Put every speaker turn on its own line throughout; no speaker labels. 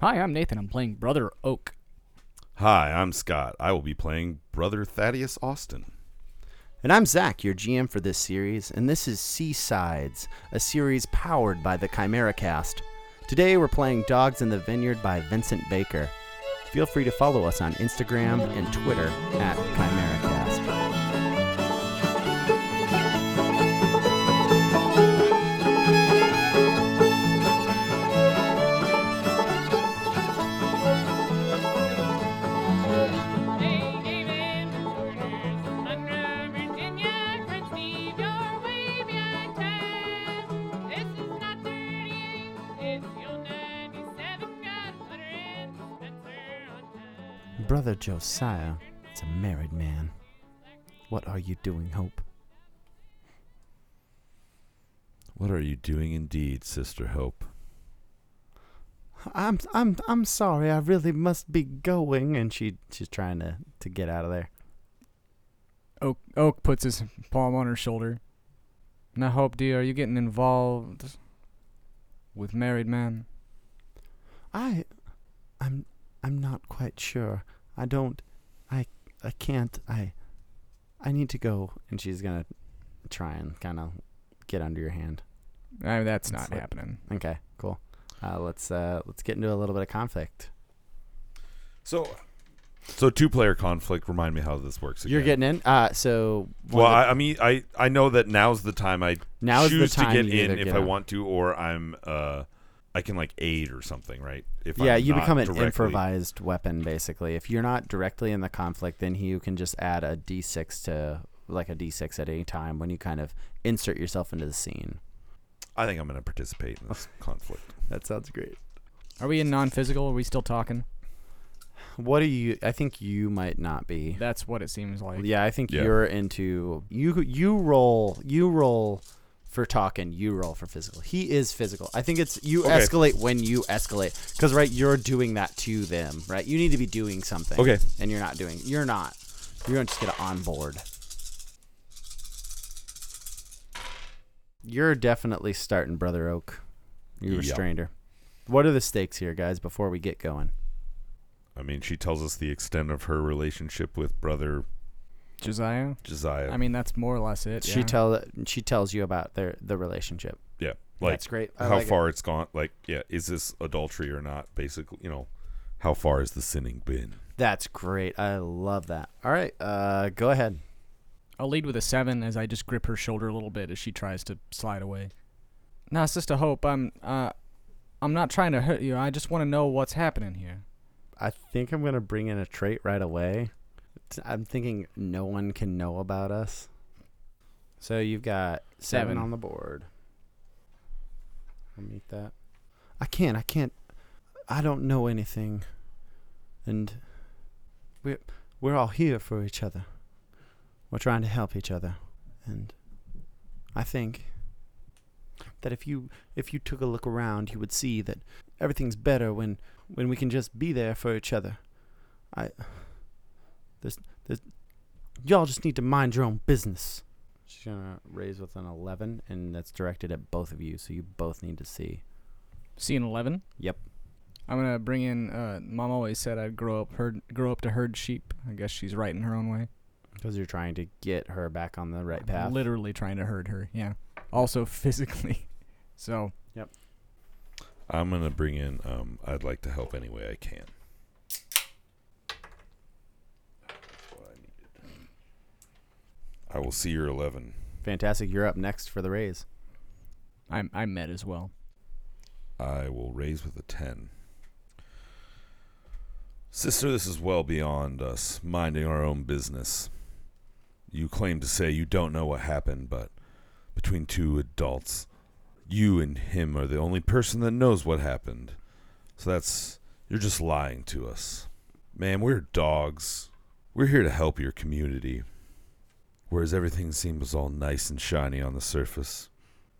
Hi, I'm Nathan. I'm playing Brother Oak.
Hi, I'm Scott. I will be playing Brother Thaddeus Austin.
And I'm Zach, your GM for this series, and this is Seasides, a series powered by the Chimera Cast. Today we're playing Dogs in the Vineyard by Vincent Baker. Feel free to follow us on Instagram and Twitter at ChimeraCast. Josiah is a married man. What are you doing, Hope?
What are you doing indeed, Sister Hope?
I'm I'm I'm sorry. I really must be going, and she she's trying to to get out of there.
Oak Oak puts his palm on her shoulder. Now, Hope, dear, are you getting involved with married men?
I I'm I'm not quite sure. I don't I I can't I I need to go and she's going to try and kind of get under your hand.
I mean, that's not
like-
happening.
Okay, cool. Uh, let's uh let's get into a little bit of conflict.
So, so two-player conflict. Remind me how this works. Again.
You're getting in. Uh so
Well,
the-
I, I mean, I I know that now's the time I
Now is the
choose
time
to get in if
get
I
on.
want to, or I'm uh, I can like aid or something, right? If
yeah,
I'm
you become an
directly-
improvised weapon basically. If you're not directly in the conflict, then you can just add a d6 to like a d6 at any time when you kind of insert yourself into the scene.
I think I'm going to participate in this conflict.
That sounds great.
Are we in non-physical? Are we still talking?
What are you? I think you might not be.
That's what it seems like.
Yeah, I think
Yeah.
you're into you. You roll. You roll for talking. You roll for physical. He is physical. I think it's you
Okay.
escalate when you escalate because right, you're doing that to them. Right, you need to be doing something.
Okay.
and you're not doing. You're not. You're gonna just get on board. You're definitely starting, brother Oak. You
Yep.
restrained her. What are the stakes here, guys? Before we get going.
I mean, she tells us the extent of her relationship with Brother
Josiah.
Josiah.
I mean, that's more or less it.
She
yeah.
tell she tells you about their the relationship.
yeah, like
That's great. I
how
like
far it's gone. Like, yeah, is this adultery or not? Basically, you know, how far has the sinning been?
That's great. I love that. All right, uh, go ahead.
I'll lead with a seven as I just grip her shoulder a little bit as she tries to slide away. Now, Sister Hope, I'm uh, I'm not trying to hurt you. I just want to know what's happening here.
I think I'm gonna bring in a trait right away. I'm thinking no one can know about us. So you've got seven,
Seven.
on the board. I'll meet that. I can't. I can't. I don't know anything, and we're we're all here for each other. We're trying to help each other, and I think that if you if you took a look around, you would see that everything's better when when we can just be there for each other. I there's there's y'all just need to mind your own business. She's gonna raise with an eleven, and that's directed at both of you, so you both need to see.
See an eleven.
Yep.
I'm gonna bring in. Uh, Mom always said I'd grow up herd, grow up to herd sheep. I guess she's right in her own way.
Because you're trying to get her back on the right path.
Literally trying to herd her. Yeah. Also physically. So Yep.
I'm gonna bring in. Um, I'd like to help any way I can. That's what I needed. I will see your eleven.
Fantastic. You're up next for the raise.
I'm I'm met as well.
I will raise with a 10. Sister, this is well beyond us minding our own business. You claim to say you don't know what happened, but between two adults, you and him are the only person that knows what happened. So that's. You're just lying to us. Man, we're dogs. We're here to help your community. Whereas everything seems all nice and shiny on the surface,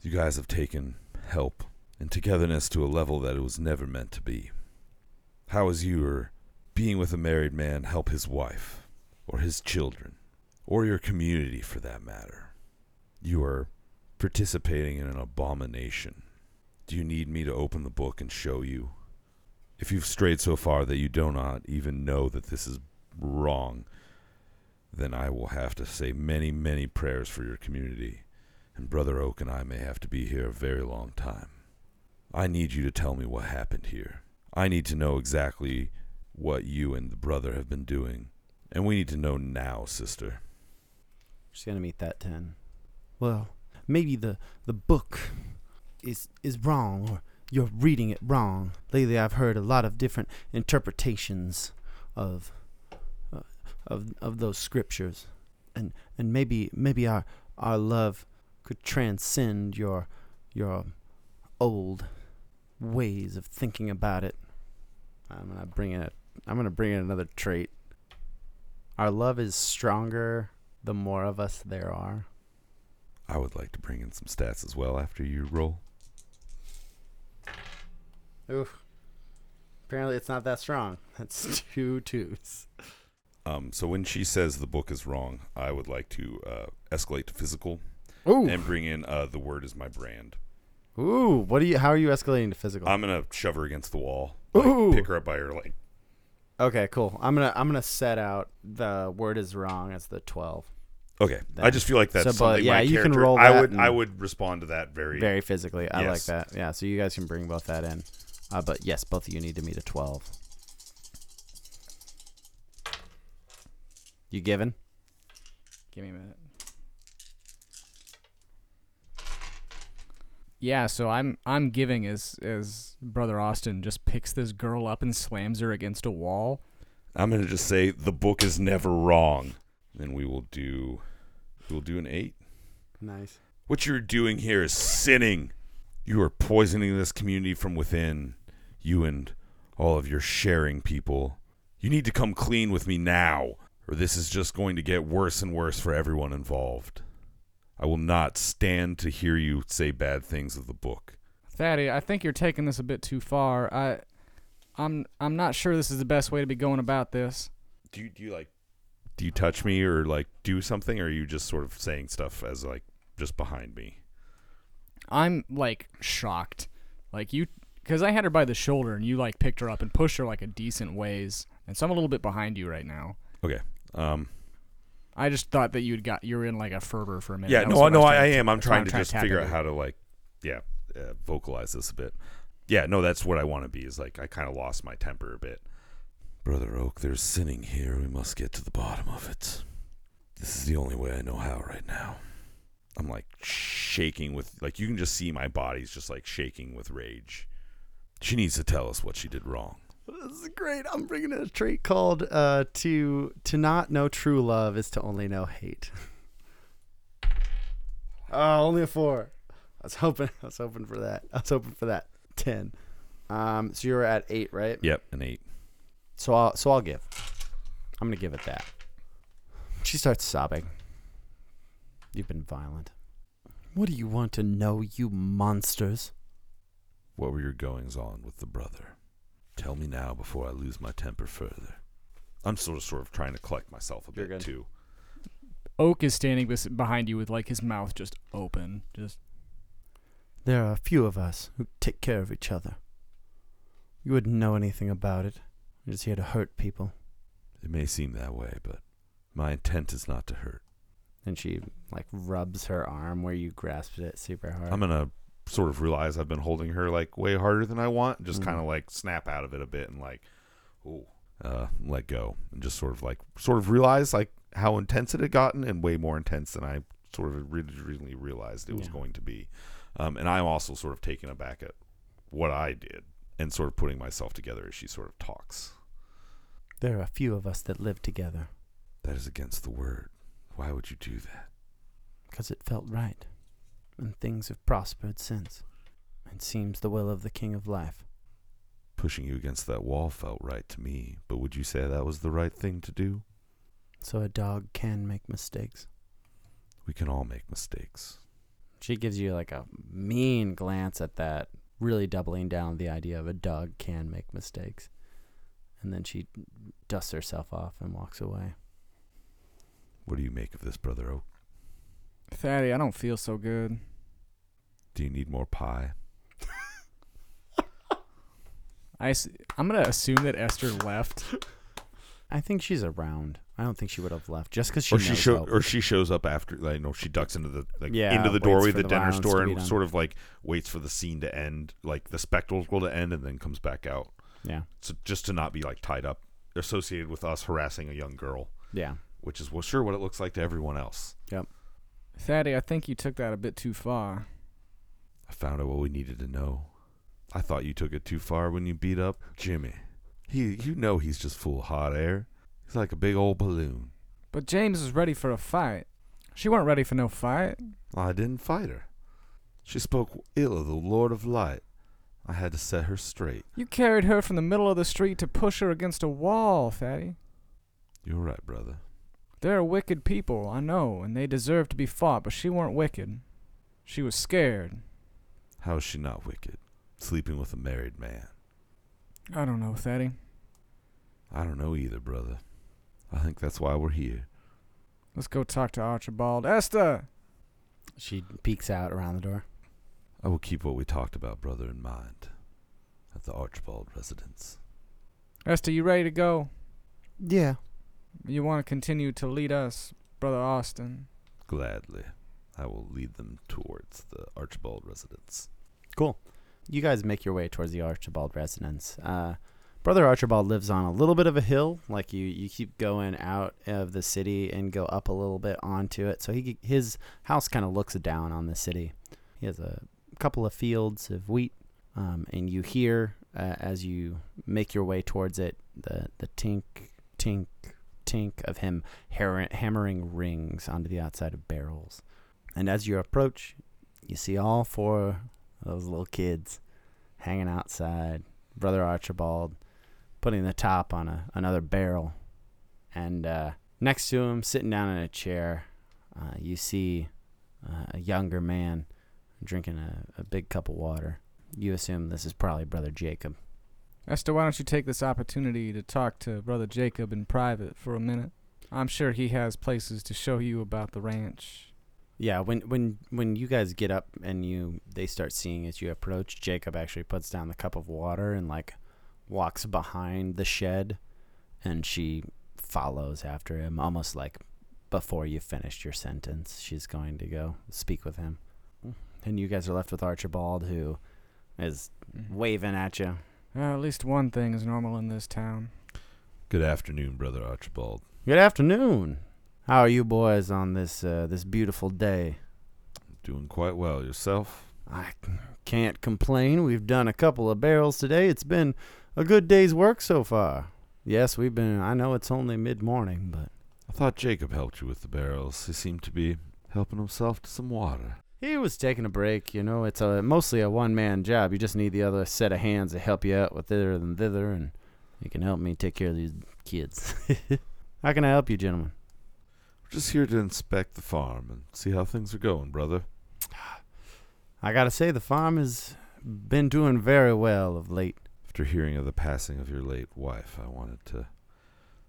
you guys have taken help and togetherness to a level that it was never meant to be. How is your being with a married man help his wife, or his children, or your community for that matter? You are participating in an abomination. Do you need me to open the book and show you? If you've strayed so far that you do not even know that this is wrong, then I will have to say many, many prayers for your community, and Brother Oak and I may have to be here a very long time. I need you to tell me what happened here. I need to know exactly what you and the brother have been doing, and we need to know now, sister.
She's gonna meet that ten. Well, maybe the the book is is wrong, or you're reading it wrong. Lately, I've heard a lot of different interpretations of of of those scriptures, and and maybe maybe our our love could transcend your your old ways of thinking about it. I'm gonna bring in a, I'm gonna bring in another trait. Our love is stronger the more of us there are.
I would like to bring in some stats as well after you roll.
Oof. Apparently, it's not that strong. That's two twos.
Um, so when she says the book is wrong, I would like to uh, escalate to physical
Ooh.
and bring in uh, the word is my brand.
Ooh. What do you? How are you escalating to physical?
I'm gonna shove her against the wall, like,
Ooh.
pick her up by her like.
okay, cool. I'm gonna I'm gonna set out the word is wrong as the twelve.
Okay, I just feel like that's
So, but,
something
yeah, you can roll
I would I would respond to that very.
Very physically. I like that. Yeah. So you guys can bring both that in. Uh, but yes, both of you need to meet a twelve. You giving?
Give me a minute. Yeah, so I'm I'm giving as as brother Austin just picks this girl up and slams her against a wall.
I'm gonna just say the book is never wrong. Then we will do. We'll do an eight.
Nice.
What you're doing here is sinning. You are poisoning this community from within. You and all of your sharing people. You need to come clean with me now, or this is just going to get worse and worse for everyone involved. I will not stand to hear you say bad things of the book.
Thaddy, I think you're taking this a bit too far. I I'm I'm not sure this is the best way to be going about this.
Do you, do you like do you touch me or like do something or are you just sort of saying stuff as like just behind me?
I'm like shocked. Like you cuz I had her by the shoulder and you like picked her up and pushed her like a decent ways. And so I'm a little bit behind you right now.
Okay. Um
I just thought that you'd got you were in like a fervor for a minute.
Yeah,
That
no, no, I, I am. I'm trying to just figure out how to like, yeah, uh, vocalize this a bit. Yeah, no, that's what I want to be. Is like I kind of lost my temper a bit. Brother Oak, there's sinning here. We must get to the bottom of it. This is the only way I know how right now. I'm like shaking with like you can just see my body's just like shaking with rage. She needs to tell us what she did wrong.
This is great. I'm bringing in a trait called uh, to to not know true love is to only know hate. oh, only a four. I was hoping. I was hoping for that. I was hoping for that ten. Um, so you're at eight, right?
Yep, an eight.
So I'll so I'll give. I'm gonna give it that. She starts sobbing. You've been violent. What do you want to know, you monsters?
What were your goings on with the brother? Tell me now before I lose my temper further. I'm sort of sort of trying to collect myself a
You're
bit
good.
too.
Oak is standing bes- behind you with like his mouth just open. Just
There are a few of us who take care of each other. You wouldn't know anything about it. You're just here to hurt people.
It may seem that way, but my intent is not to hurt.
And she like rubs her arm where you grasped it super hard.
I'm gonna sort of realize I've been holding her like way harder than I want, and just
Mhm.
kind of like snap out of it a bit and like, ooh, uh, let go, and just sort of like sort of realize like how intense it had gotten, and way more intense than I sort of originally realized it was going to be. Um, and I'm also sort of taken aback at what I did and sort of putting myself together as she sort of talks.
there are a few of us that live together
That is against the word. Why would you do that?
because it felt right. And things have prospered since. It seems the will of the King of Life.
Pushing you against that wall felt right to me, but would you say that was the right thing to do?
So a dog can make mistakes.
We can all make mistakes.
She gives you like a mean glance at that, really doubling down the idea of a dog can make mistakes. And then she dusts herself off and walks away.
What do you make of this, Brother Oak?
Thaddy, I don't feel so good.
Do you need more pie?
I'm gonna assume that Esther left.
I think she's around. I don't think she would have left just because she
or she show,
help.
or she shows up after like no she ducks into the like
Yeah,
into the doorway of the
the
dinner store and
done.
sort of like waits for the scene to end like the spectacle to end and then comes back out
yeah,
so just to not be like tied up associated with us harassing a young girl
yeah.
which is well sure what it looks like to everyone else
Thaddy, I think you took that a bit too far.
i found out what we needed to know i thought you took it too far when you beat up jimmy he you know he's just full of hot air he's like a big old balloon
But James was ready for a fight. She weren't ready for no fight.
i didn't fight her she spoke ill of the lord of light i had to set her straight
You carried her from the middle of the street to push her against a wall, Thaddy.
you're right brother
They're wicked people, I know, and they deserve to be fought, but she weren't wicked. She was scared.
How is she not wicked? Sleeping with a married man.
I don't know, Thaddy.
I don't know either, brother. I think that's why we're here.
Let's go talk to Archibald. Esther!
She peeks out around the door.
I will keep what we talked about, brother, in mind. At the Archibald residence.
Esther, you ready to go?
Yeah.
You want to continue to lead us, Brother Austin?
Gladly. I will lead them towards the Archibald residence.
Cool. You guys make your way towards the Archibald residence. Uh, Brother Archibald lives on a little bit of a hill. Like you, you keep going out of the city and go up a little bit onto it. So he, his house kind of looks down on the city. He has a couple of fields of wheat, um, and you hear uh, as you make your way towards it the the tink, tink, tink of him hammering rings onto the outside of barrels. And as you approach, you see all four of those little kids hanging outside. Brother Archibald putting the top on a, another barrel. And uh, next to him, sitting down in a chair, uh, you see uh, a younger man drinking a, a big cup of water. You assume this is probably Brother Jacob.
Esther, why don't you take this opportunity to talk to Brother Jacob in private for a minute? I'm sure he has places to show you about the ranch.
Yeah, when when when you guys get up and you they start seeing as you approach, Jacob actually puts down the cup of water and like walks behind the shed and she follows after him almost like before you finished your sentence, she's going to go speak with him. And you guys are left with Archibald who is mm-hmm. waving at you.
Well, at least one thing is normal in this town.
Good afternoon, brother Archibald.
Good afternoon. How are you boys on this uh, this beautiful day?
Doing quite well. Yourself?
I can't complain. We've done a couple of barrels today. It's been a good day's work so far. Yes, we've been. I know it's only mid morning, but
I thought Jacob helped you with the barrels. He seemed to be helping himself to some water.
He was taking a break. You know, it's a mostly a one man job. You just need the other set of hands to help you out with thither and thither, and you can help me take care of these kids. How can I help you, gentlemen?
We're just here to inspect the farm and see how things are going, brother.
I gotta say, the farm has been doing very well of late.
After hearing of the passing of your late wife, I wanted to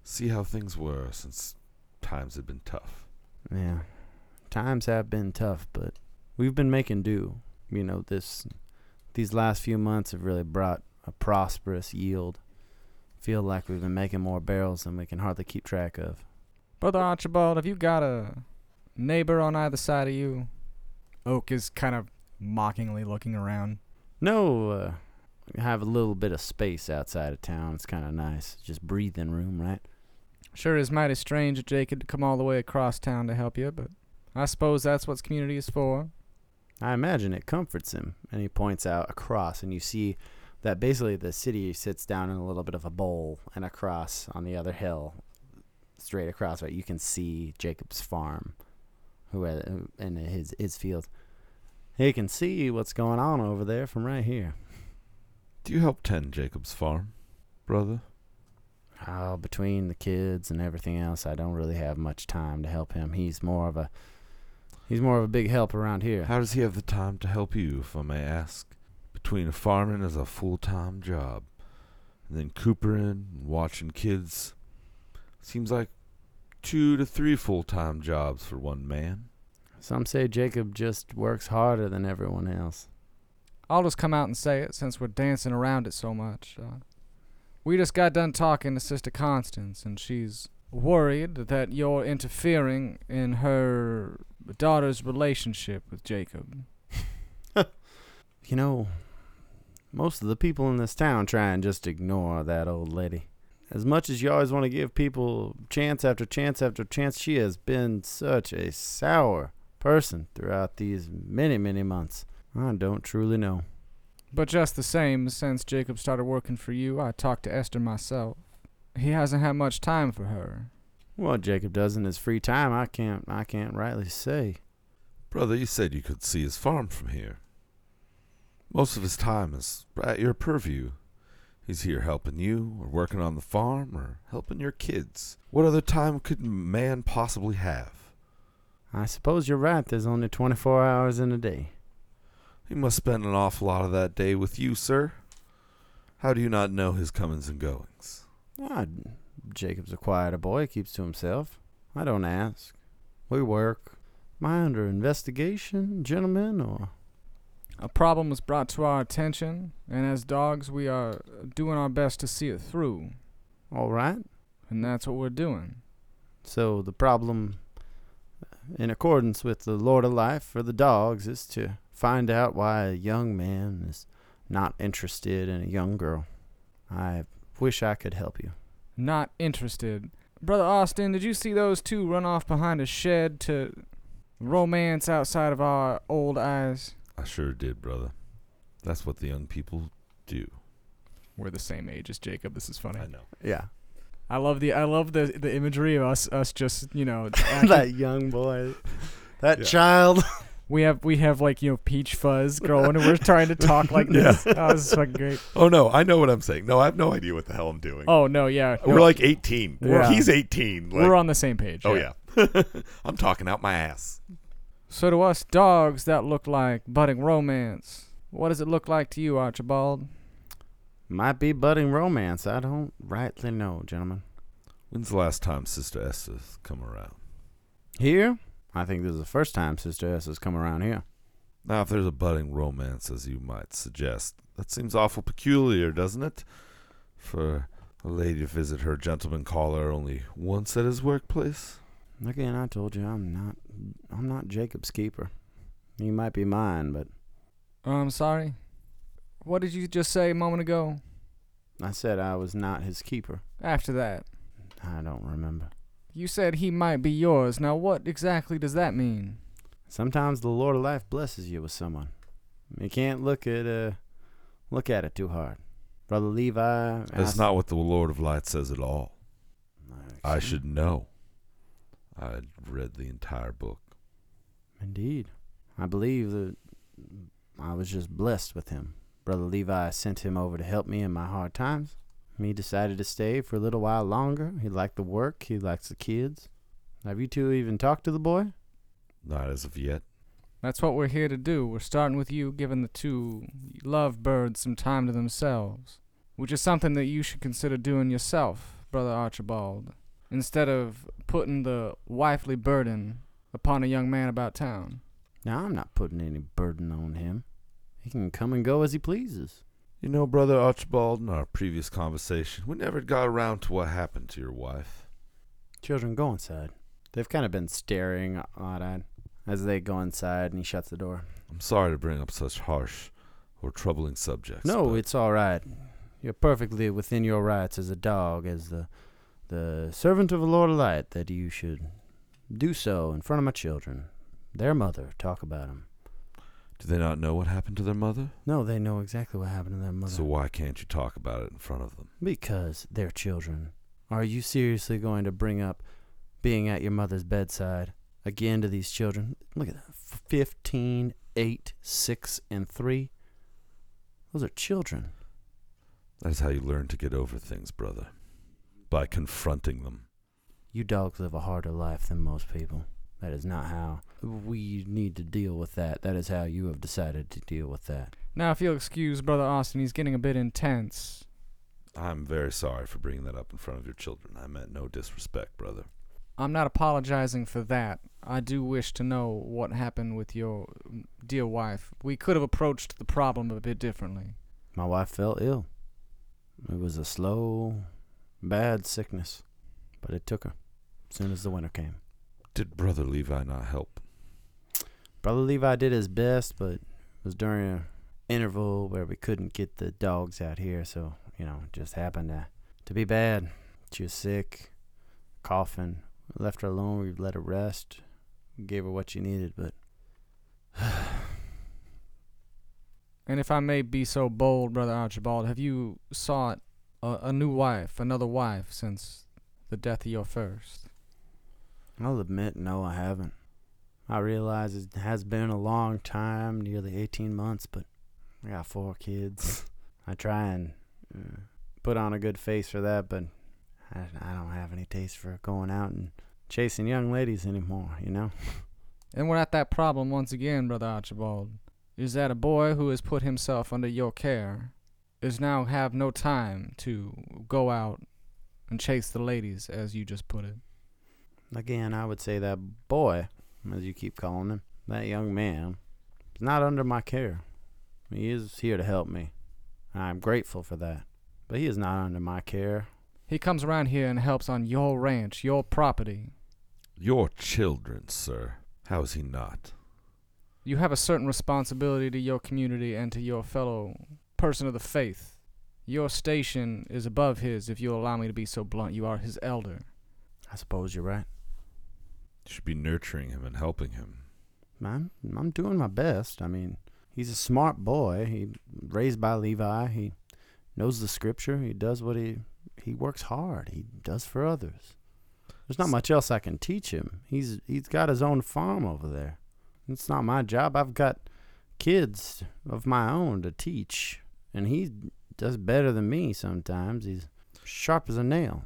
see how things were since times had been tough.
Yeah, times have been tough, but we've been making do. You know, this these last few months have really brought a prosperous yield. Feel like we've been making more barrels than we can hardly keep track of.
Brother Archibald, have you got a neighbor on either side of you? Oak is kind of mockingly looking around.
No, uh, we have a little bit of space outside of town. It's kind of nice, just breathing room, right?
Sure is mighty strange Jacob to come all the way across town to help you, but I suppose that's what community is for.
I imagine it comforts him. And he points out across, and you see that basically the city sits down in a little bit of a bowl, and across on the other hill, straight across, right, you can see Jacob's farm, who had, in his his field. He can see what's going on over there from right here.
Do you help tend Jacob's farm, brother?
Oh, between the kids and everything else, I don't really have much time to help him. He's more of a he's more of a big help around here.
How does he have the time to help you, if I may ask? Between farming as a full time job, and then coopering and watching kids, seems like two to three full time jobs for one man.
Some say Jacob just works harder than everyone else.
I'll just come out and say it since we're dancing around it so much. Uh, we just got done talking to Sister Constance, and she's worried that you're interfering in her daughter's relationship with Jacob.
You know, most of the people in this town try and just ignore that old lady. As much as you always want to give people chance after chance after chance, she has been such a sour person throughout these many, many months. I don't truly know.
But just the same, since Jacob started working for you, I talked to Esther myself. He hasn't had much time for her.
What Jacob does in his free time, I can't, I can't rightly say.
Brother, you said you could see his farm from here. Most of his time is at your purview. He's here helping you, or working on the farm, or helping your kids. What other time could a man possibly have?
I suppose you're right. There's only 24 hours in a day.
He must spend an awful lot of that day with you, sir. How do you not know his comings and goings?
Ah, Jacob's a quieter boy, keeps to himself. I don't ask. We work. Am I under investigation, gentlemen, or
A problem was brought to our attention, and as dogs, we are doing our best to see it through.
all right?
And that's what we're doing.
So the problem, in accordance with the Lord of Life for the dogs, is to find out why a young man is not interested in a young girl. I wish I could help you.
Not interested. Brother Austin, did you see those two run off behind a shed to romance outside of our old eyes?
I sure did, brother. That's what the young people do.
We're the same age as Jacob. This is funny.
I know.
Yeah,
I love the I love the the imagery of us us just you know acting-
that young boy, that
Yeah.
child.
we have we have like you know peach fuzz growing and we're trying to talk like this. Oh, this is fucking great.
Oh no, I know what I'm saying. No, I have no idea what the hell I'm doing.
Oh no, yeah,
We're
no,
like 18.
Yeah.
He's 18. Like,
we're on the same page.
oh yeah. I'm talking out my ass.
So to us dogs, that look like budding romance. What does it look like to you, Archibald?
Might be budding romance. I don't rightly know, gentlemen.
When's the last time Sister Esther's come around?
Here, I think this is the first time Sister S has come around here.
Now, if there's a budding romance, as you might suggest, that seems awful peculiar, doesn't it? For a lady to visit her gentleman caller only once at his workplace?
Again, I told you I'm not. I'm not Jacob's keeper. He might be mine, but
I'm sorry. What did you just say a moment ago?
I said I was not his keeper.
After that,
I don't remember.
You said he might be yours. Now, what exactly does that mean?
Sometimes the Lord of Life blesses you with someone. You can't look at uh, look at it too hard. Brother Levi.
That's
asked-
not what the Lord of Light says at all. I
see.
should know. I read the entire book.
Indeed. I believe that I was just blessed with him. Brother Levi sent him over to help me in my hard times. He decided to stay for a little while longer. He liked the work, he likes the kids. Have you two even talked to the boy?
Not as of yet.
That's what we're here to do. We're starting with you giving the two lovebirds some time to themselves, which is something that you should consider doing yourself, Brother Archibald, instead of putting the wifely burden upon a young man about town.
Now, I'm not putting any burden on him. He can come and go as he pleases.
You know, Brother Archibald, in our previous conversation, we never got around to what happened to your wife.
Children, go inside. They've kind of been staring odd eyed as they go inside and he shuts the door.
I'm sorry to bring up such harsh or troubling subjects.
No,
but
it's all right. You're perfectly within your rights as a dog, as the the servant of the Lord of Light, that you should do so in front of my children, their mother. Talk about them.
Do they not know what happened to their mother?
No, they know exactly what happened to their mother.
So why can't you talk about it in front of them?
because they're children. Are you seriously going to bring up being at your mother's bedside again to these children? Look at that. 15, 8, 6, and 3. Those are children.
That is how you learn to get over things, brother. By confronting them.
You dogs live a harder life than most people. That is not how we need to deal with that. That is how you have decided to deal with that.
Now, if you'll excuse Brother Austin, he's getting a bit intense.
I'm very sorry for bringing that up in front of your children. I meant no disrespect, brother.
I'm not apologizing for that. I do wish to know what happened with your dear wife. We could have approached the problem a bit differently.
My wife fell ill. It was a slow, bad sickness, but it took her as soon as the winter came.
Did Brother Levi not help?
Brother Levi did his best, but it was during an interval where we couldn't get the dogs out here, so, you know, just happened to, to be bad. She was sick, coughing. We left her alone. We let her rest. We Gave her what she needed, but
And if I may be so bold, Brother Archibald, have you sought a, a new wife, another wife, since the death of your first?
I'll admit, no, I haven't. I realize it has been a long time, nearly 18 months, but I got four kids. I try and uh, put on a good face for that, but I, I don't have any taste for going out and chasing young ladies anymore, you know?
And we're at that problem once again, Brother Archibald. Is that a boy who has put himself under your care is now have no time to go out and chase the ladies, as you just put it.
Again, I would say that boy, as you keep calling him, that young man, is not under my care. He is here to help me. I'm grateful for that. But he is not under my care.
He comes around here and helps on your ranch, your property.
Your children, sir. How is he not?
You have a certain responsibility to your community and to your fellow person of the faith. Your station is above his, if you'll allow me to be so blunt. You are his elder.
I suppose you're right.
You should be nurturing him and helping him.
I'm I'm doing my best. I mean, he's a smart boy. He raised by Levi. He knows the scripture. He does what he he works hard. He does for others. There's not much else I can teach him. He's he's got his own farm over there. It's not my job. I've got kids of my own to teach, and he does better than me sometimes. He's sharp as a nail.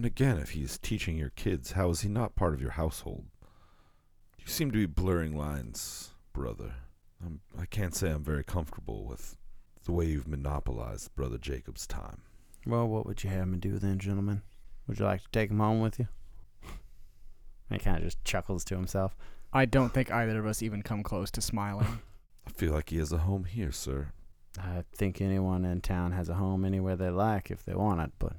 And again, if he is teaching your kids, how is he not part of your household? You seem to be blurring lines, brother. I'm, I can't say I'm very comfortable with the way you've monopolized Brother Jacob's time.
Well, what would you have me do then, gentlemen? Would you like to take him home with you? he kind of just chuckles to himself.
I don't think either of us even come close to smiling.
I feel like he has a home here, sir.
I think anyone in town has a home anywhere they like if they want it, but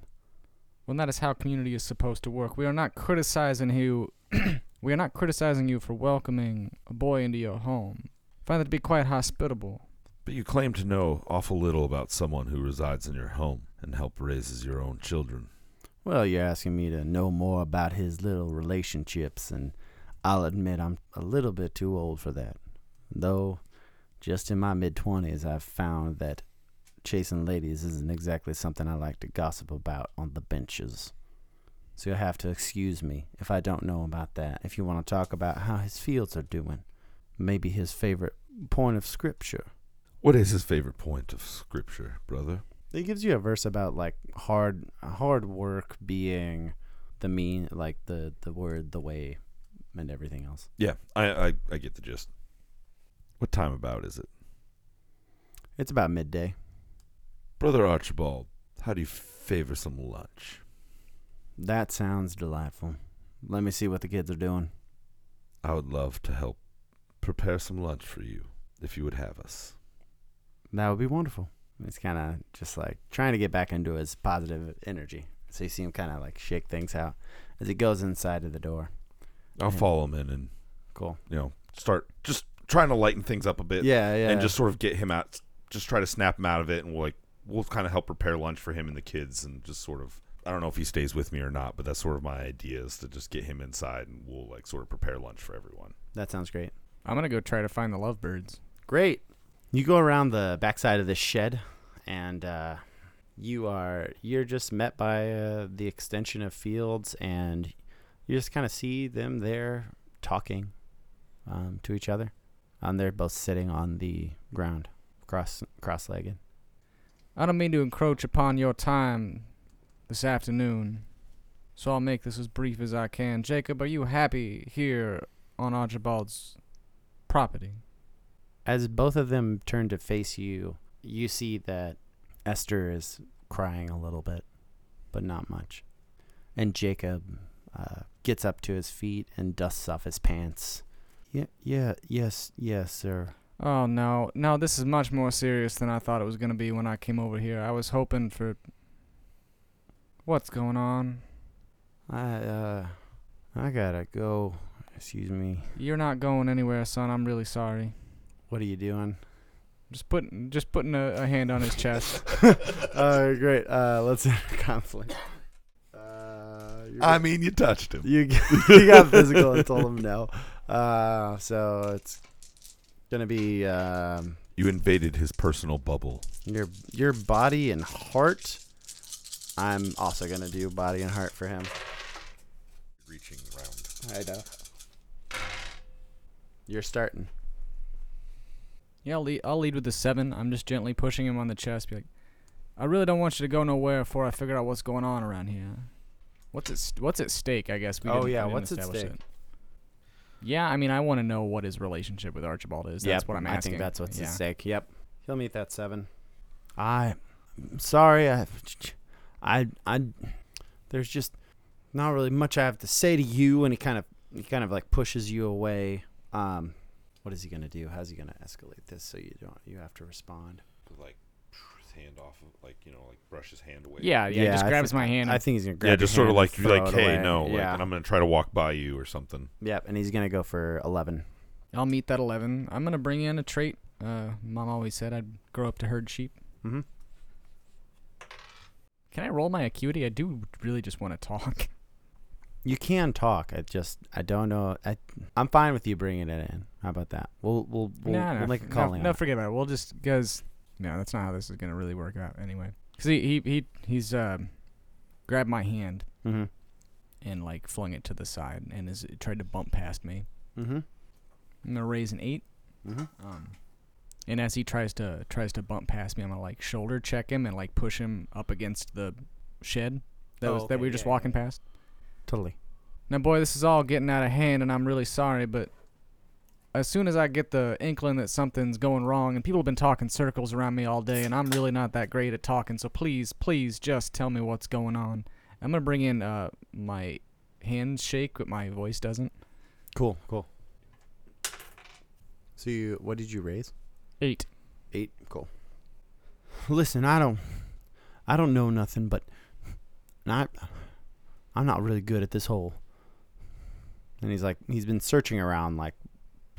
Well, that is how community is supposed to work. We are not criticizing you. we are not criticizing you for welcoming a boy into your home. I find that to be quite hospitable.
But you claim to know awful little about someone who resides in your home and help raises your own children.
well, you're asking me to know more about his little relationships, and I'll admit I'm a little bit too old for that. Though, just in my mid 20s, I've found that chasing ladies isn't exactly something I like to gossip about on the benches. So you'll have to excuse me if I don't know about that. If you want to talk about how his fields are doing, maybe his favorite point of scripture.
What is his favorite point of scripture, brother?
It gives you a verse about like hard hard work being the mean like the the word the way and everything else.
Yeah, I, I, I get the gist. What time about is it?
It's about midday.
Brother Archibald, how do you favor some lunch?
That sounds delightful. Let me see what the kids are doing.
I would love to help prepare some lunch for you if you would have us.
That would be wonderful. He's kind of just like trying to get back into his positive energy. So you see him kind of like shake things out as he goes inside of the door.
I'll
Yeah.
follow him in and
Cool.
you know start just trying to lighten things up a bit
Yeah, yeah.
and just sort of get him out, just try to snap him out of it, and we'll like we'll kind of help prepare lunch for him and the kids, and just sort of I don't know if he stays with me or not, but that's sort of my idea is to just get him inside, and we'll like sort of prepare lunch for everyone.
that sounds great.
I'm gonna go try to find the lovebirds.
Great. You go around the backside of this shed, and uh, you are you're just met by uh, the extension of fields, and you just kind of see them there talking um, to each other. And they're both sitting on the ground, cross cross-legged.
I don't mean to encroach upon your time this afternoon, so I'll make this as brief as I can. Jacob, are you happy here on Archibald's property?
As both of them turn to face you, you see that Esther is crying a little bit, but not much. And Jacob, uh, gets up to his feet and dusts off his pants. Yeah, yeah, yes, yes, sir.
Oh no, no, this is much more serious than I thought it was gonna be when I came over here. I was hoping for. What's going on?
I uh, I gotta go. Excuse me.
You're not going anywhere, son. I'm really sorry.
What are you doing?
Just putting, just putting a, a hand on his chest.
uh, great. Uh, let's enter conflict. Uh,
I mean, you touched him.
you you got physical and told him no. Uh, so it's gonna be um,
You invaded his personal bubble.
your your body and heart. I'm also gonna do body and heart for him.
Reaching around.
I know. You're starting.
Yeah, I'll lead, I'll lead with the seven. I'm just gently pushing him on the chest. Be like, I really don't want you to go nowhere before I figure out what's going on around here. What's at st- What's at stake? I guess. We
Oh,
didn't- we
yeah,
didn't
what's at
establish
stake?
It. Yeah, I mean, I want to know what his relationship with Archibald is. That's
Yep,
what I'm asking.
I
asking.
think that's what's
yeah.
at stake. Yep. He'll meet that seven. i'm sorry. I, I, I. There's just not really much I have to say to you, and he kind of, he kind of like pushes you away. Um, what is he gonna do? How's he gonna escalate this so you don't, you have to respond?
Like, his hand off of, like, you know, like brush his hand away.
Yeah, yeah. just
I
grabs my hand.
I think he's gonna grab.
Yeah,
your
just sort of
hand
like,
and
you're like,
throw it
hey,
away.
no, like,
yeah.
and I'm gonna try to walk by you or something.
Yep, and he's gonna go for eleven.
I'll meet that 11. I'm gonna bring in a trait. Uh, Mom always said I'd grow up to herd sheep.
Mm-hmm.
Can I roll my acuity? I do really just want to talk.
You can talk. I just I don't know. I I'm fine with you bringing it in. How about that? We'll we'll we'll,
no, no,
we'll make a call.
no,
on
no,
it.
forget about it. We'll just because no, that's not how this is gonna really work out anyway. Cause he he, he he's uh, grabbed my hand
Mm-hmm.
and like flung it to the side and is tried to bump past me.
Mm-hmm.
I'm gonna raise an eight.
Mm-hmm.
Um, and as he tries to tries to bump past me, I'm gonna like shoulder check him and like push him up against the shed that
Oh,
was that
okay,
we were just
yeah,
walking
yeah.
past.
Totally.
Now, boy, this is all getting out of hand, and I'm really sorry, but as soon as I get the inkling that something's going wrong, and people have been talking circles around me all day, and I'm really not that great at talking, so please, please just tell me what's going on. I'm gonna bring in uh my handshake, but my voice doesn't.
Cool. Cool. So you, what did you raise?
Eight.
Eight. Cool. Listen, I don't, I don't know nothing, but not, I'm not really good at this whole. And he's like, he's been searching around like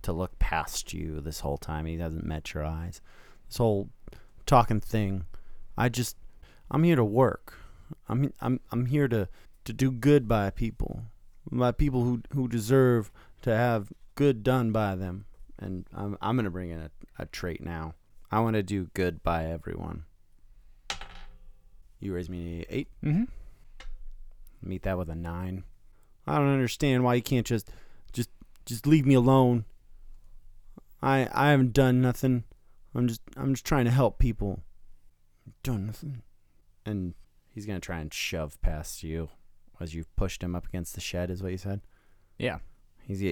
to look past you this whole time. He hasn't met your eyes. This whole talking thing. I just, I'm here to work. I'm, I'm, I'm here to, to do good by people, by people who, who deserve to have good done by them. And I'm, I'm gonna bring in a, a trait now. I want to do good by everyone. You raise me eight.
Mm-hmm.
Meet that with a nine. I don't understand why you can't just, just, just leave me alone. I, I haven't done nothing. I'm just, I'm just trying to help people. Done nothing. And he's gonna try and shove past you, as you pushed him up against the shed. Is what you said.
Yeah.
He's.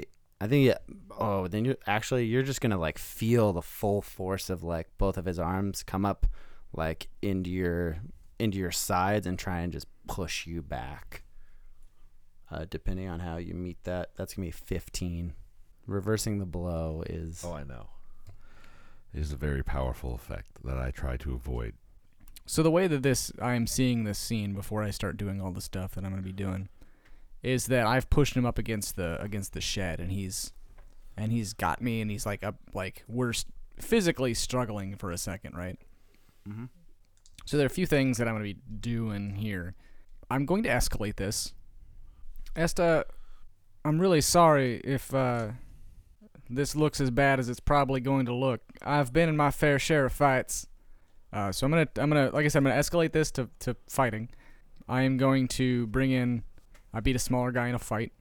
I think. Yeah. Oh, then you actually you're just gonna like feel the full force of like both of his arms come up, like into your into your sides and try and just push you back. Uh, depending on how you meet that, that's gonna be 15. Reversing the blow is
Oh, I know. It is a very powerful effect that I try to avoid.
So the way that this I am seeing this scene before I start doing all the stuff that I'm gonna be doing is that I've pushed him up against the against the shed and he's and he's got me and he's like up like we're physically struggling for a second, right?
mm-hmm.
So there are a few things that I'm gonna be doing here. I'm going to escalate this. Esther, I'm really sorry if uh, this looks as bad as it's probably going to look. I've been in my fair share of fights. Uh, so I'm gonna, I'm gonna, like I said, I'm gonna escalate this to, to fighting. I am going to bring in. I beat a smaller guy in a fight.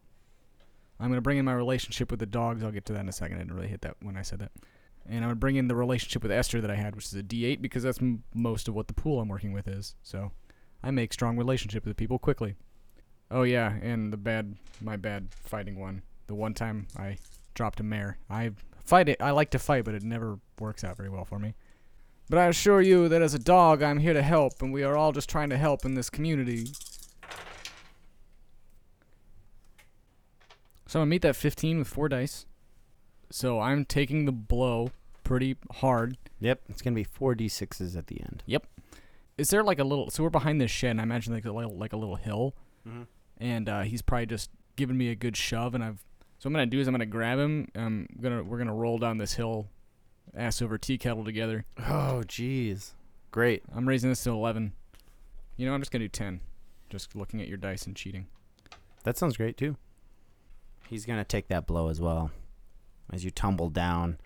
I'm gonna bring in my relationship with the dogs. I'll get to that in a second. I didn't really hit that when I said that. And I'm gonna bring in the relationship with Esther that I had, which is a D8, because that's m- most of what the pool I'm working with is. So I make strong relationship with people quickly. Oh yeah, and the bad, my bad fighting one. The one time I dropped a mare. I fight it. I like to fight, but it never works out very well for me. But I assure you that as a dog, I'm here to help, and we are all just trying to help in this community. So I'm gonna meet that 15 with four dice. So I'm taking the blow pretty hard.
Yep, it's gonna be four d sixes at the end. Yep.
Is there like a little? So we're behind this shed, and I imagine like a little, like a little hill,
Mhm.
and uh, he's probably just giving me a good shove, and I've. So what I'm gonna do is I'm gonna grab him. I'm gonna we're gonna roll down this hill, ass over tea kettle together.
Oh, jeez, great.
I'm raising this to 11. You know, I'm just gonna do 10. Just looking at your dice and cheating.
That sounds great too. He's gonna take that blow as well. As you tumble down,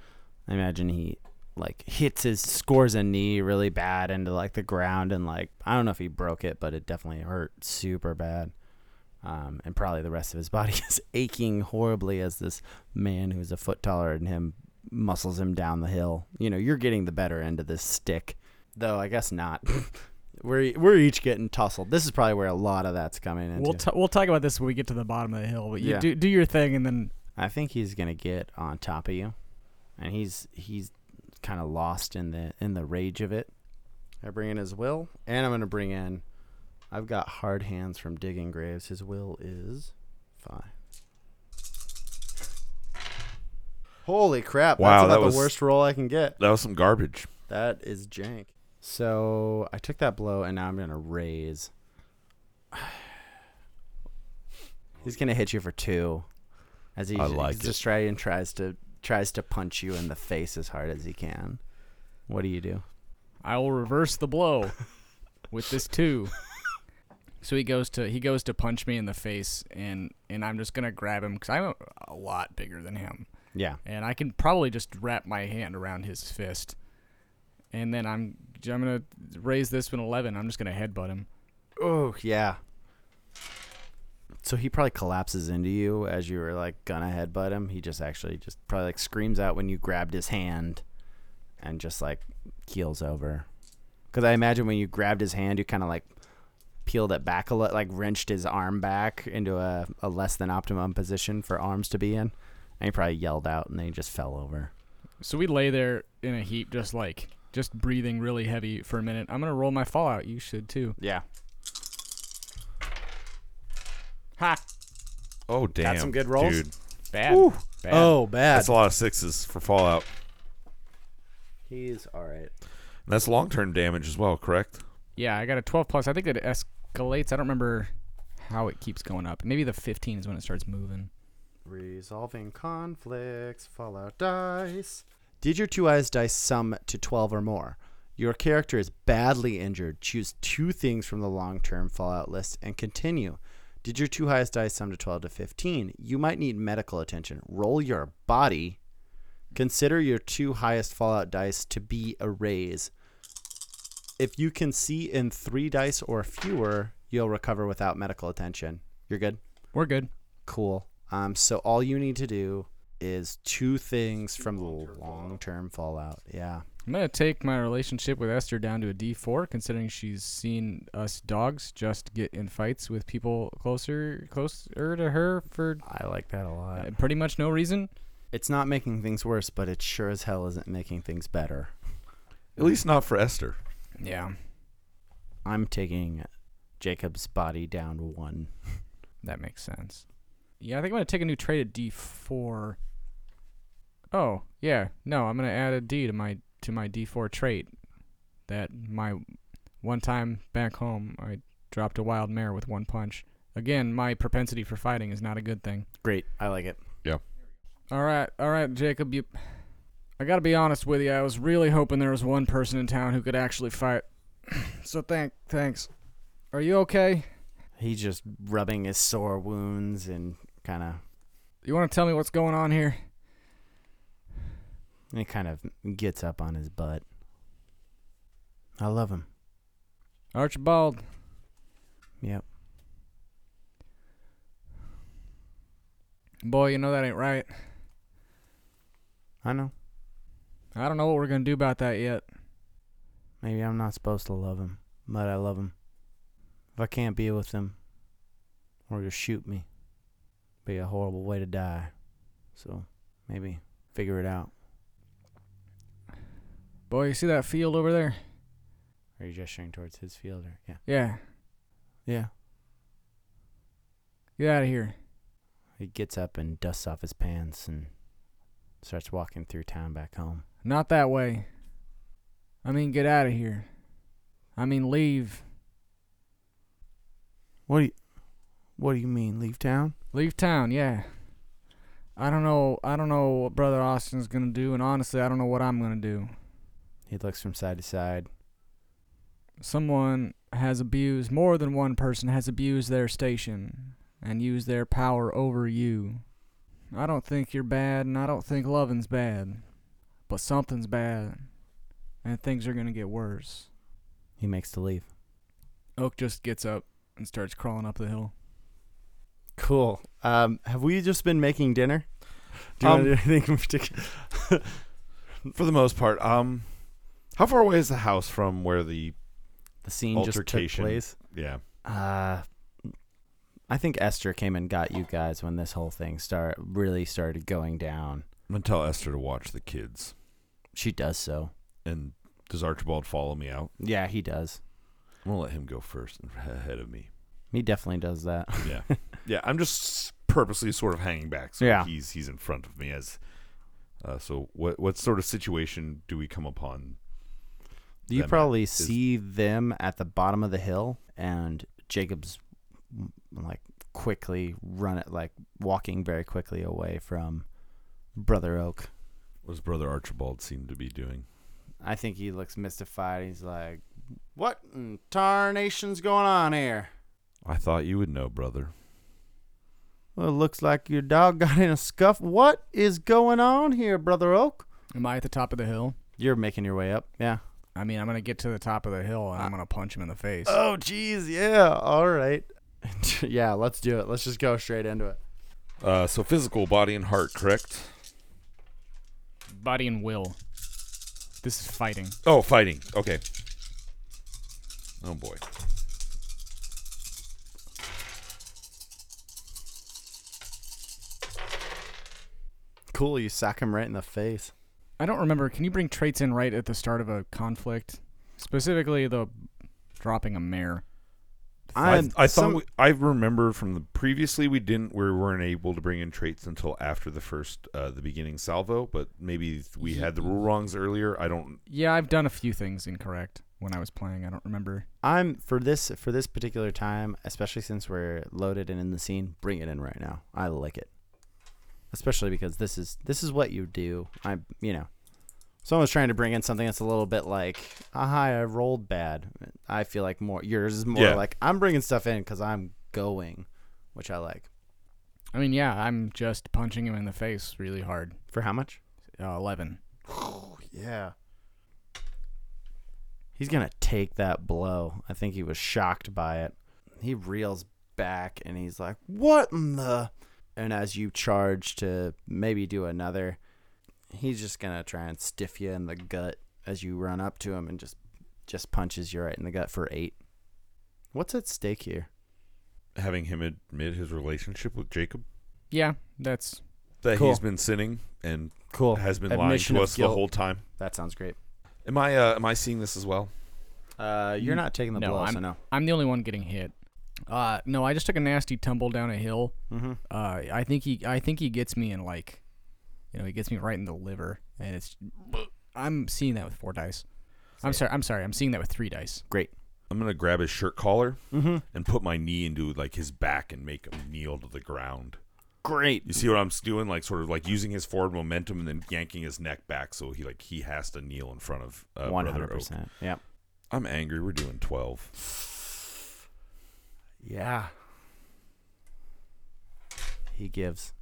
I imagine he like hits his scores a knee really bad into like the ground and like I don't know if he broke it, but it definitely hurt super bad. Um, and probably the rest of his body is aching horribly as this man who's a foot taller than him muscles him down the hill. You know, you're getting the better end of this stick, though. I guess not. we're we're each getting tussled. This is probably where a lot of that's coming into.
We'll t- we'll talk about this when we get to the bottom of the hill. But you
Yeah.
do do your thing, and then
I think he's gonna get on top of you, and he's he's kind of lost in the in the rage of it. I bring in his will, and I'm gonna bring in. I've got hard hands from digging graves. His will is five. Holy crap!
Wow,
that's
that was-
the worst roll I can get.
That was some garbage.
That is jank. So I took that blow, and now I'm gonna raise. He's gonna hit you for two, as he
I like
just tries and tries to tries to punch you in the face as hard as he can. What do you do?
I will reverse the blow with this two. So he goes to he goes to punch me in the face, and and I'm just gonna grab him because I'm a, a lot bigger than him,
Yeah,
and I can probably just wrap my hand around his fist, and then I'm I'm gonna raise this an eleven. I'm just gonna headbutt him.
Oh yeah. So he probably collapses into you as you were like gonna headbutt him. He just actually just probably like screams out when you grabbed his hand, and just like keels over. Because I imagine when you grabbed his hand, you kind of like peeled it back a lot, like wrenched his arm back into a, a less than optimum position for arms to be in, and he probably yelled out, and then he just fell over.
So we lay there in a heap, just like just breathing really heavy for a minute. I'm gonna roll my fallout. You should too.
Yeah,
Ha!
Oh damn!
That's some good rolls?
dude.
Bad.
Woo.
Bad.
Oh, bad.
That's a lot of sixes for Fallout.
He's all right.
And that's long term damage as well, correct?
Yeah, I got a 12 plus. I think it escalates. I don't remember how it keeps going up. Maybe the 15 is when it starts moving.
Resolving conflicts, Fallout dice. Did your two eyes dice sum to 12 or more? Your character is badly injured. Choose two things from the long term Fallout list and continue. Did your two highest dice sum to 12 to 15? You might need medical attention. Roll your body. Consider your two highest Fallout dice to be a raise. If you can see in three dice or fewer, you'll recover without medical attention. You're good?
We're good.
Cool. Um, so all you need to do is two things from the long-term fallout. Yeah.
I'm gonna take my relationship with Esther down to a D4, considering she's seen us dogs just get in fights with people closer closer to her for
I like that a lot.
uh, pretty much no reason.
It's not making things worse, but it sure as hell isn't making things better.
At least not for Esther.
Yeah,
I'm taking Jacob's body down one.
that makes sense. Yeah, I think I'm gonna take a new trait at D4. Oh yeah, no, I'm gonna add a D to my to my D4 trait. That my one time back home, I dropped a wild mare with one punch. Again, my propensity for fighting is not a good thing.
Great. I like it. Yeah.
All right, all right, Jacob. You, I gotta be honest with you. I was really hoping there was one person in town who could actually fight. so thank, thanks. Are you okay?
He's just rubbing his sore wounds and kind of
You want to tell me what's going on here?
he kind of gets up on his butt. I love him.
Archibald,
Yep.
boy, you know that ain't right.
I know.
I don't know what we're gonna do about that yet.
Maybe I'm not supposed to love him, but I love him. If I can't be with him, or he'll shoot me, be a horrible way to die. So maybe figure it out.
Boy, you see that field over there?
Are you gesturing towards his field? Or, yeah.
Yeah.
Yeah.
Get out of here.
He gets up and dusts off his pants and starts walking through town back home.
Not that way. I mean, get out of here. I mean, leave.
What do you What do you mean, leave town?
Leave town, yeah. I don't know. I don't know what Brother Austin's gonna do, and honestly, I don't know what I'm gonna do.
He looks from side to side.
Someone has abused, more than one person has abused their station and used their power over you. I don't think you're bad, and I don't think loving's bad. But something's bad, and things are gonna get worse.
He makes to leave.
Oak just gets up and starts crawling up the hill.
Cool. Um, have we just been making dinner? Do you
Um,
want to do anything in particular?
For the most part, um, how far away is the house from where the
The scene just took place.
yeah?
Uh, I think Esther came and got you guys when this whole thing start really started going down.
I'm gonna tell Esther to watch the kids.
She does so.
And does Archibald follow me out?
Yeah, he does.
I'm gonna let him go first ahead of me.
He definitely does that.
Yeah, yeah. I'm just purposely sort of hanging back, so
Yeah.
he's he's in front of me as. Uh, so what what sort of situation do we come upon?
You
them at?
probably
Is-
see them at the bottom of the hill, and Jacob's mm, like quickly run it, like walking very quickly away from Brother Oak.
What does Brother Archibald seem to be doing?
I think he looks mystified. He's like, "What in tarnation's going on here?"
I thought you would know, brother.
Well, it looks like your dog got in a scuff. What is going on here, Brother Oak?
Am I at the top of the hill?
You're making your way up. Yeah.
I mean, I'm gonna get to the top of the hill and I'm gonna punch him in the face.
Oh, jeez. Yeah. All right. yeah. Let's do it. Let's just go straight into it.
Uh, so physical, body and heart, correct?
Body and will. This is fighting.
Oh, fighting. Okay. Oh boy.
Cool. You sack him right in the face.
I don't remember. Can you bring traits in right at the start of a conflict? Specifically, the dropping a mare.
I,
I'm-
I thought
some-
we, I remember from the previously we didn't we weren't able to bring in traits until after the first uh, the beginning salvo, but maybe we had the rule wrongs earlier. I don't.
Yeah, I've done a few things incorrect when I was playing. I don't remember.
I'm for this for this particular time, especially since we're loaded and in the scene. Bring it in right now. I like it, especially because this is this is what you do. I you know, someone's trying to bring in something that's a little bit like, aha, I rolled bad. I feel like more yours is more
Yeah.
like I'm bringing stuff in because I'm going, which I like.
I mean, yeah, I'm just punching him in the face really hard.
For how much?
Uh, Eleven.
Yeah. He's going to take that blow. I think he was shocked by it. He reels back and he's like, What in the. And as you charge to maybe do another, he's just going to try and stiff you in the gut as you run up to him and just just punches you right in the gut for eight. What's at stake here?
Having him admit his relationship with Jacob,
Yeah, that's
that
Cool.
he's been sinning and
Cool.
has been
Admission
lying to us
guilt.
the whole time.
That sounds great.
Am I uh, am I seeing this as well?
Uh, you're not taking the
No,
blow,
I'm-
so no.
I'm the only one getting hit. Uh, no, I just took a nasty tumble down a hill.
Mm-hmm.
Uh, I think he, I think he gets me in like, you know, he gets me right in the liver, and it's. I'm seeing that with four dice. I'm sorry. I'm sorry. I'm seeing that with three dice.
Great.
I'm gonna grab his shirt collar
Mm-hmm.
and put my knee into like his back and make him kneel to the ground.
Great.
You see what I'm doing? Like sort of like using his forward momentum and then yanking his neck back so he like he has to kneel in front of uh,
One hundred percent. Yep.
I'm angry. We're doing twelve.
Yeah. He gives.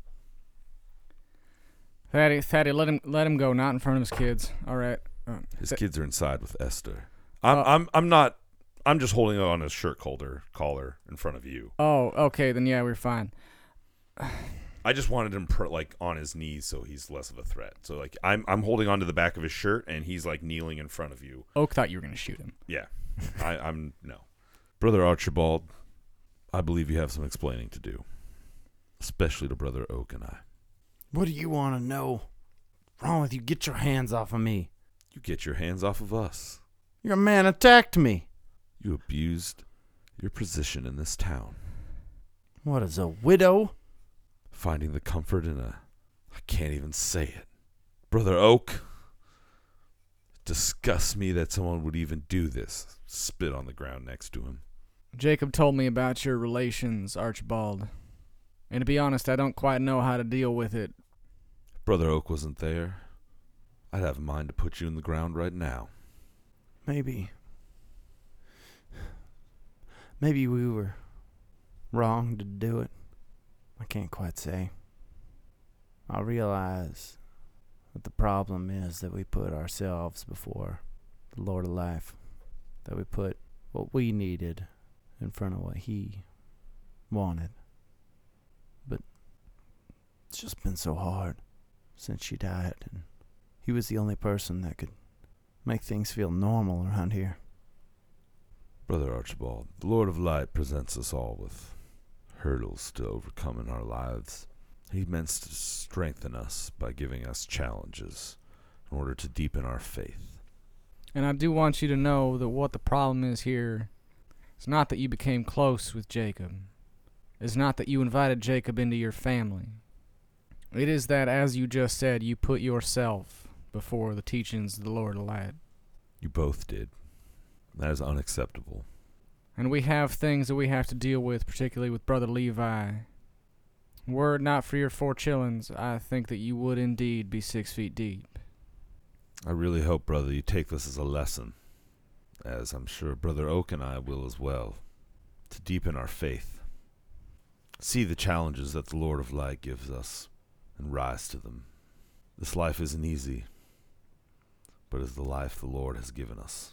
Thaddy, Thaddy, let him, let him go. Not in front of his kids. All right. Uh,
His
th-
kids are inside with Esther. I'm
Uh,
I'm I'm not. I'm just holding on his shirt collar collar in front of you.
oh, okay. Then yeah, we're fine.
I just wanted him pr- like on his knees so he's less of a threat. So like I'm I'm holding onto the back of his shirt and he's like kneeling in front of you.
Oak thought you were gonna shoot him.
Yeah, I, I'm no, brother Archibald. I believe you have some explaining to do, especially to brother Oak and I.
What do you want to know? Wrong with you? Get your hands off of me.
You get your hands off of us.
Your man attacked me.
You abused your position in this town.
What is a widow?
finding the comfort in a. I can't even say it. Brother Oak. It disgusts me that someone would even do this. Spit on the ground next to him.
Jacob told me about your relations, Archibald. And to be honest, I don't quite know how to deal with it.
Brother Oak wasn't there, I'd have a mind to put you in the ground right now.
Maybe. Maybe we were wrong to do it. I can't quite say. I realize that the problem is that we put ourselves before the Lord of life. That we put what we needed in front of what He wanted. But it's just been so hard since she died, and He was the only person that could make things feel normal around here.
Brother Archibald, the Lord of Light presents us all with hurdles to overcome in our lives. He meant to strengthen us by giving us challenges in order to deepen our faith.
And I do want you to know that what the problem is here is not that you became close with Jacob. It's not that you invited Jacob into your family. It is that, as you just said, you put yourself before the teachings of the Lord of Light.
You both did. That is unacceptable.
And we have things that we have to deal with, particularly with Brother Levi. Were it not for your four chillins, I think that you would indeed be six feet deep.
I really hope, brother, you take this as a lesson, as I'm sure Brother Oak and I will as well, to deepen our faith. See the challenges that the Lord of Light gives us and rise to them. This life isn't easy, but is the life the Lord has given us.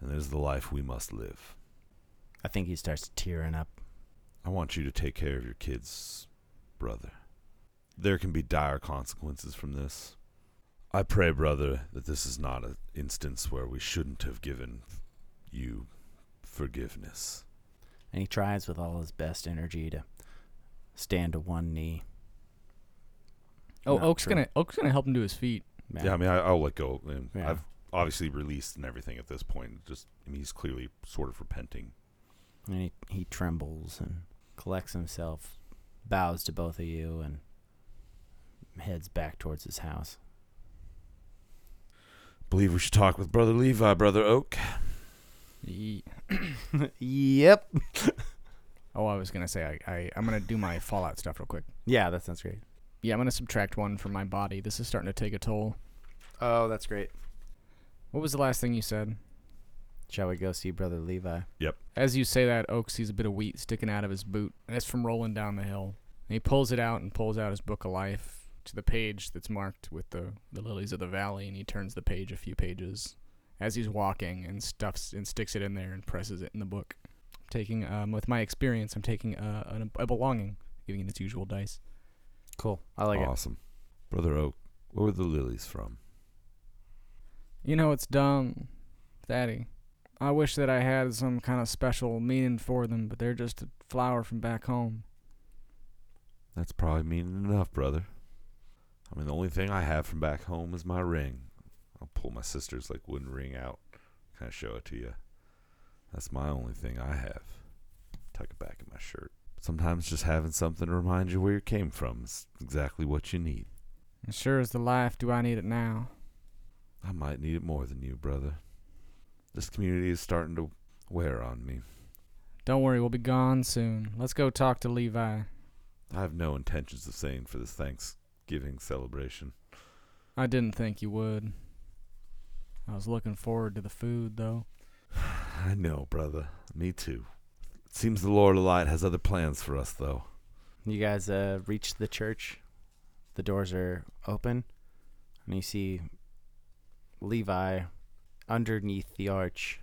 And it is the life we must live.
I think he starts tearing up.
I want you to take care of your kids, brother. There can be dire consequences from this. I pray, brother, that this is not an instance where we shouldn't have given you forgiveness.
And he tries with all his best energy to stand to one knee.
Oh,
Not
Oak's
true.
gonna Oak's gonna help him do his feet.
Yeah, I mean, I, I'll let go. And
Yeah.
I've obviously released and everything at this point. Just, I mean, he's clearly sort of repenting.
And he, he trembles and collects himself, bows to both of you, and heads back towards his house.
Believe we should talk with Brother Levi, Brother Oak.
Ye-
yep.
Oh, I was gonna say I, I I'm gonna do my Fallout stuff real quick.
Yeah, that sounds great.
Yeah, I'm gonna subtract one from my body. This is starting to take a toll.
Oh, that's great.
What was the last thing you said?
Shall we go see Brother Levi? Yep.
As you say that, Oak sees a bit of wheat sticking out of his boot, and it's from rolling down the hill. And he pulls it out and pulls out his book of life to the page that's marked with the, the lilies of the valley, and he turns the page a few pages as he's walking and stuffs and sticks it in there and presses it in the book. Taking um, with my experience, I'm taking uh, a, a belonging, giving it its usual dice.
Cool. I like it.
awesome. Brother Oak, where were the lilies from?
You know, it's dumb, Thaddy. I wish that I had some kind of special meaning for them, but they're just a flower from back home.
That's probably meaning enough, brother. I mean, the only thing I have from back home is my ring. I'll pull my sister's like wooden ring out, kind of show it to you. That's my only thing I have. Tuck it back in my shirt. Sometimes just having something to remind you where you came from is exactly what you need.
As sure as the life do I need it now.
I might need it more than you, brother. This community is starting to wear on me.
Don't worry, we'll be gone soon. Let's go talk to Levi.
I have no intentions of staying for this Thanksgiving celebration.
I didn't think you would. I was looking forward to the food, though.
I know, brother. Me too. Seems the Lord of Light has other plans for us, though.
You guys uh, reach the church. The doors are open, and you see Levi underneath the arch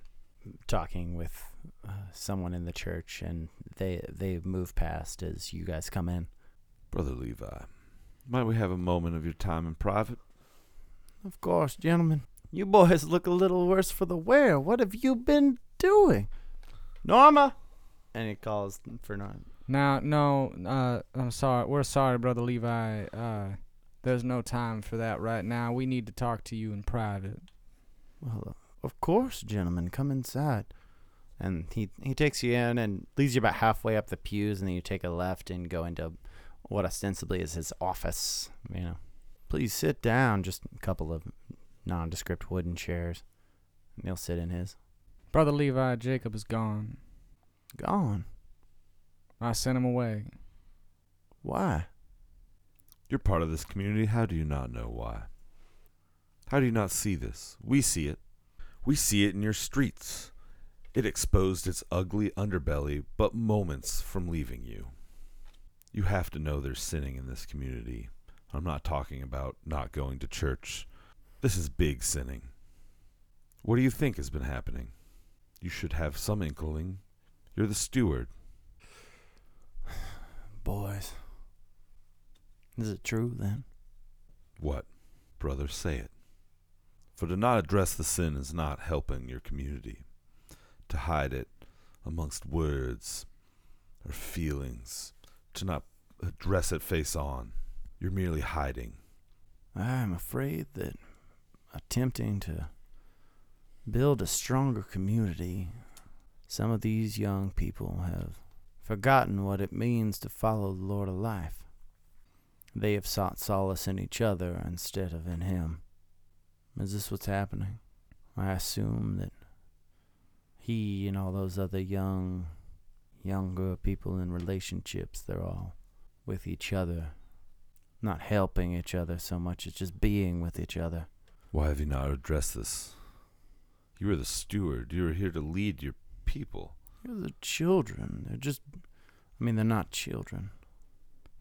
talking with uh, someone in the church, and they they move past as you guys come in.
Brother Levi, might we have a moment of your time in private?
Of course, gentlemen. You boys look a little worse for the wear. What have you been doing? Norma! And he calls for Norma.
Now, no, uh, I'm sorry. We're sorry, Brother Levi. Uh, there's no time for that right now. We need to talk to you in private.
Well, of course, gentlemen. Come inside. And he, he takes you in and leads you about halfway up the pews, and then you take a left and go into what ostensibly is his office. You know, please sit down. Just a couple of nondescript wooden chairs. And he'll sit in his.
Brother Levi Jacob is gone.
Gone.
I sent him away.
Why?
You're part of this community. How do you not know why? How do you not see this? We see it. We see it in your streets. It exposed its ugly underbelly but moments from leaving you. You have to know there's sinning in this community. I'm not talking about not going to church. This is big sinning. What do you think has been happening? You should have some inkling. You're the steward.
Boys. Is it true then?
What? Brother, say it. For to not address the sin is not helping your community. To hide it amongst words or feelings, to not address it face on, you're merely hiding.
I'm afraid that attempting to build a stronger community, some of these young people have forgotten what it means to follow the Lord of life. They have sought solace in each other instead of in Him. Is this what's happening? I assume that he and all those other young, younger people in relationships, they're all with each other, not helping each other so much as just being with each other.
Why have you not addressed this? You are the steward. You are here to lead your people.
They're the children. They're just, I mean, they're not children.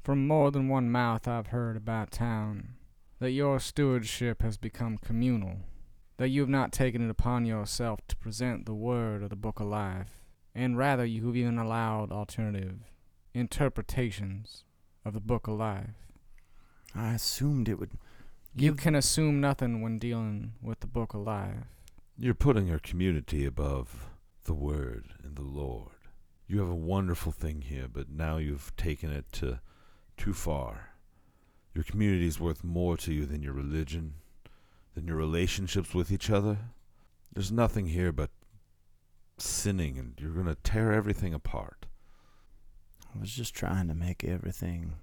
From more than one mouth I've heard about town that your stewardship has become communal, that you have not taken it upon yourself to present the word of the book of life, and rather you have even allowed alternative interpretations of the book of life.
I assumed it would.
You can assume nothing when dealing with the book of life.
You're putting your community above the word and the Lord. You have a wonderful thing here, but now you've taken it to too far. Your community is worth more to you than your religion, than your relationships with each other. There's nothing here but sinning, and you're going to tear everything apart.
I was just trying to make everything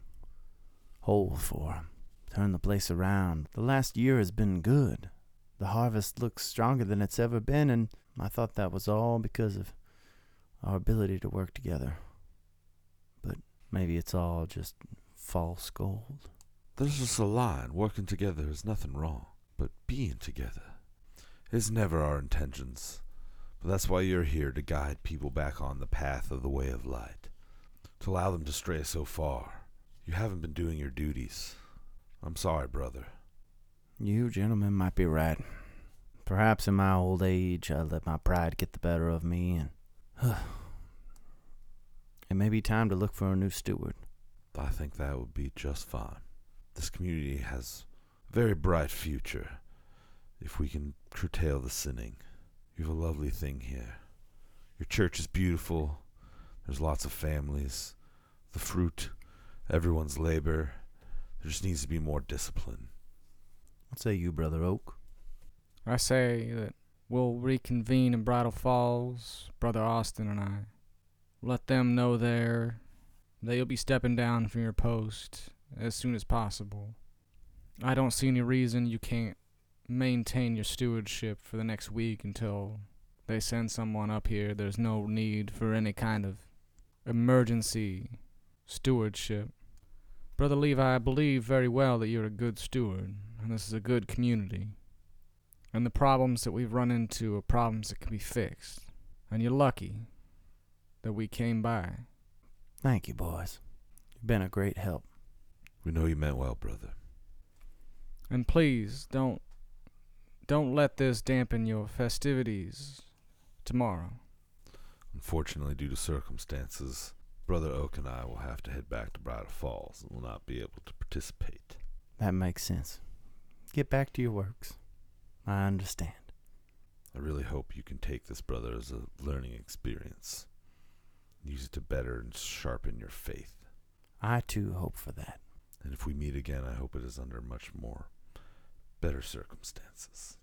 whole for 'em, Turn the place around. The last year has been good. The harvest looks stronger than it's ever been, and I thought that was all because of our ability to work together. But maybe it's all just false gold.
There's just a line. Working together is nothing wrong, but being together is never our intentions. But that's why you're here to guide people back on the path of the way of light, to allow them to stray so far. You haven't been doing your duties. I'm sorry, brother.
You gentlemen might be right. Perhaps in my old age I let my pride get the better of me, and it may be time to look for a new steward.
I think that would be just fine. This community has a very bright future if we can curtail the sinning. You have a lovely thing here. Your church is beautiful. There's lots of families. The fruit, everyone's labor. There just needs to be more discipline.
What say you, Brother Oak?
I say that we'll reconvene in Bridal Falls, Brother Austin and I. Let them know there that you'll be stepping down from your post as soon as possible. I don't see any reason you can't maintain your stewardship for the next week until they send someone up here. There's no need for any kind of emergency stewardship. Brother Levi, I believe very well that you're a good steward, and this is a good community. And the problems that we've run into are problems that can be fixed. And you're lucky that we came by.
Thank you, boys. You've been a great help.
We know you meant well, brother.
And please don't don't let this dampen your festivities tomorrow.
Unfortunately, due to circumstances, Brother Oak and I will have to head back to Bridal Falls and will not be able to participate.
That makes sense. Get back to your works. I understand.
I really hope you can take this, brother, as a learning experience. Use it to better and sharpen your faith.
I too hope for that.
And if we meet again, I hope it is under much more better circumstances.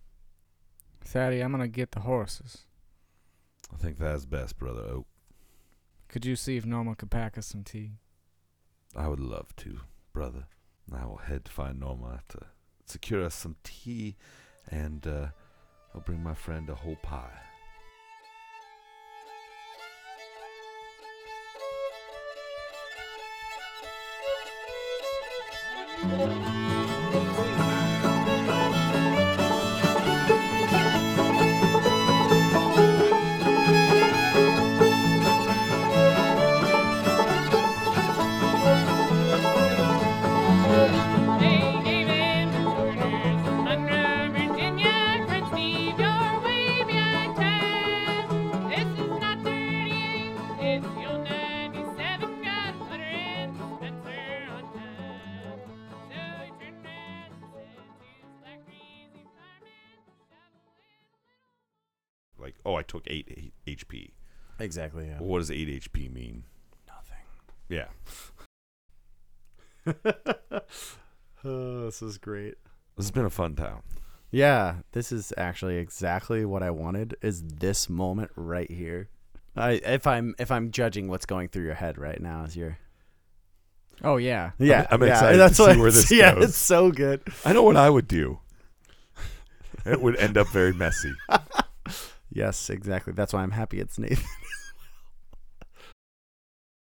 Thaddy, I'm gonna get the horses.
I think that is best, brother Oak.
Could you see if Norma could pack us some tea?
I would love to, brother. I will head to find Norma to secure us some tea, and uh, I'll bring my friend a whole pie.
Exactly. Yeah.
What does eight HP mean?
Nothing.
Yeah.
oh, this is great.
This has been a fun time.
Yeah, this is actually exactly what I wanted. Is this moment right here? I if I'm if I'm judging what's going through your head right now is your
Oh yeah.
yeah
I'm
yeah,
excited to
that's
see
what
where this
yeah
goes.
it's so good
I know what I would do. It would end up very messy.
yes exactly that's why I'm happy it's Nathan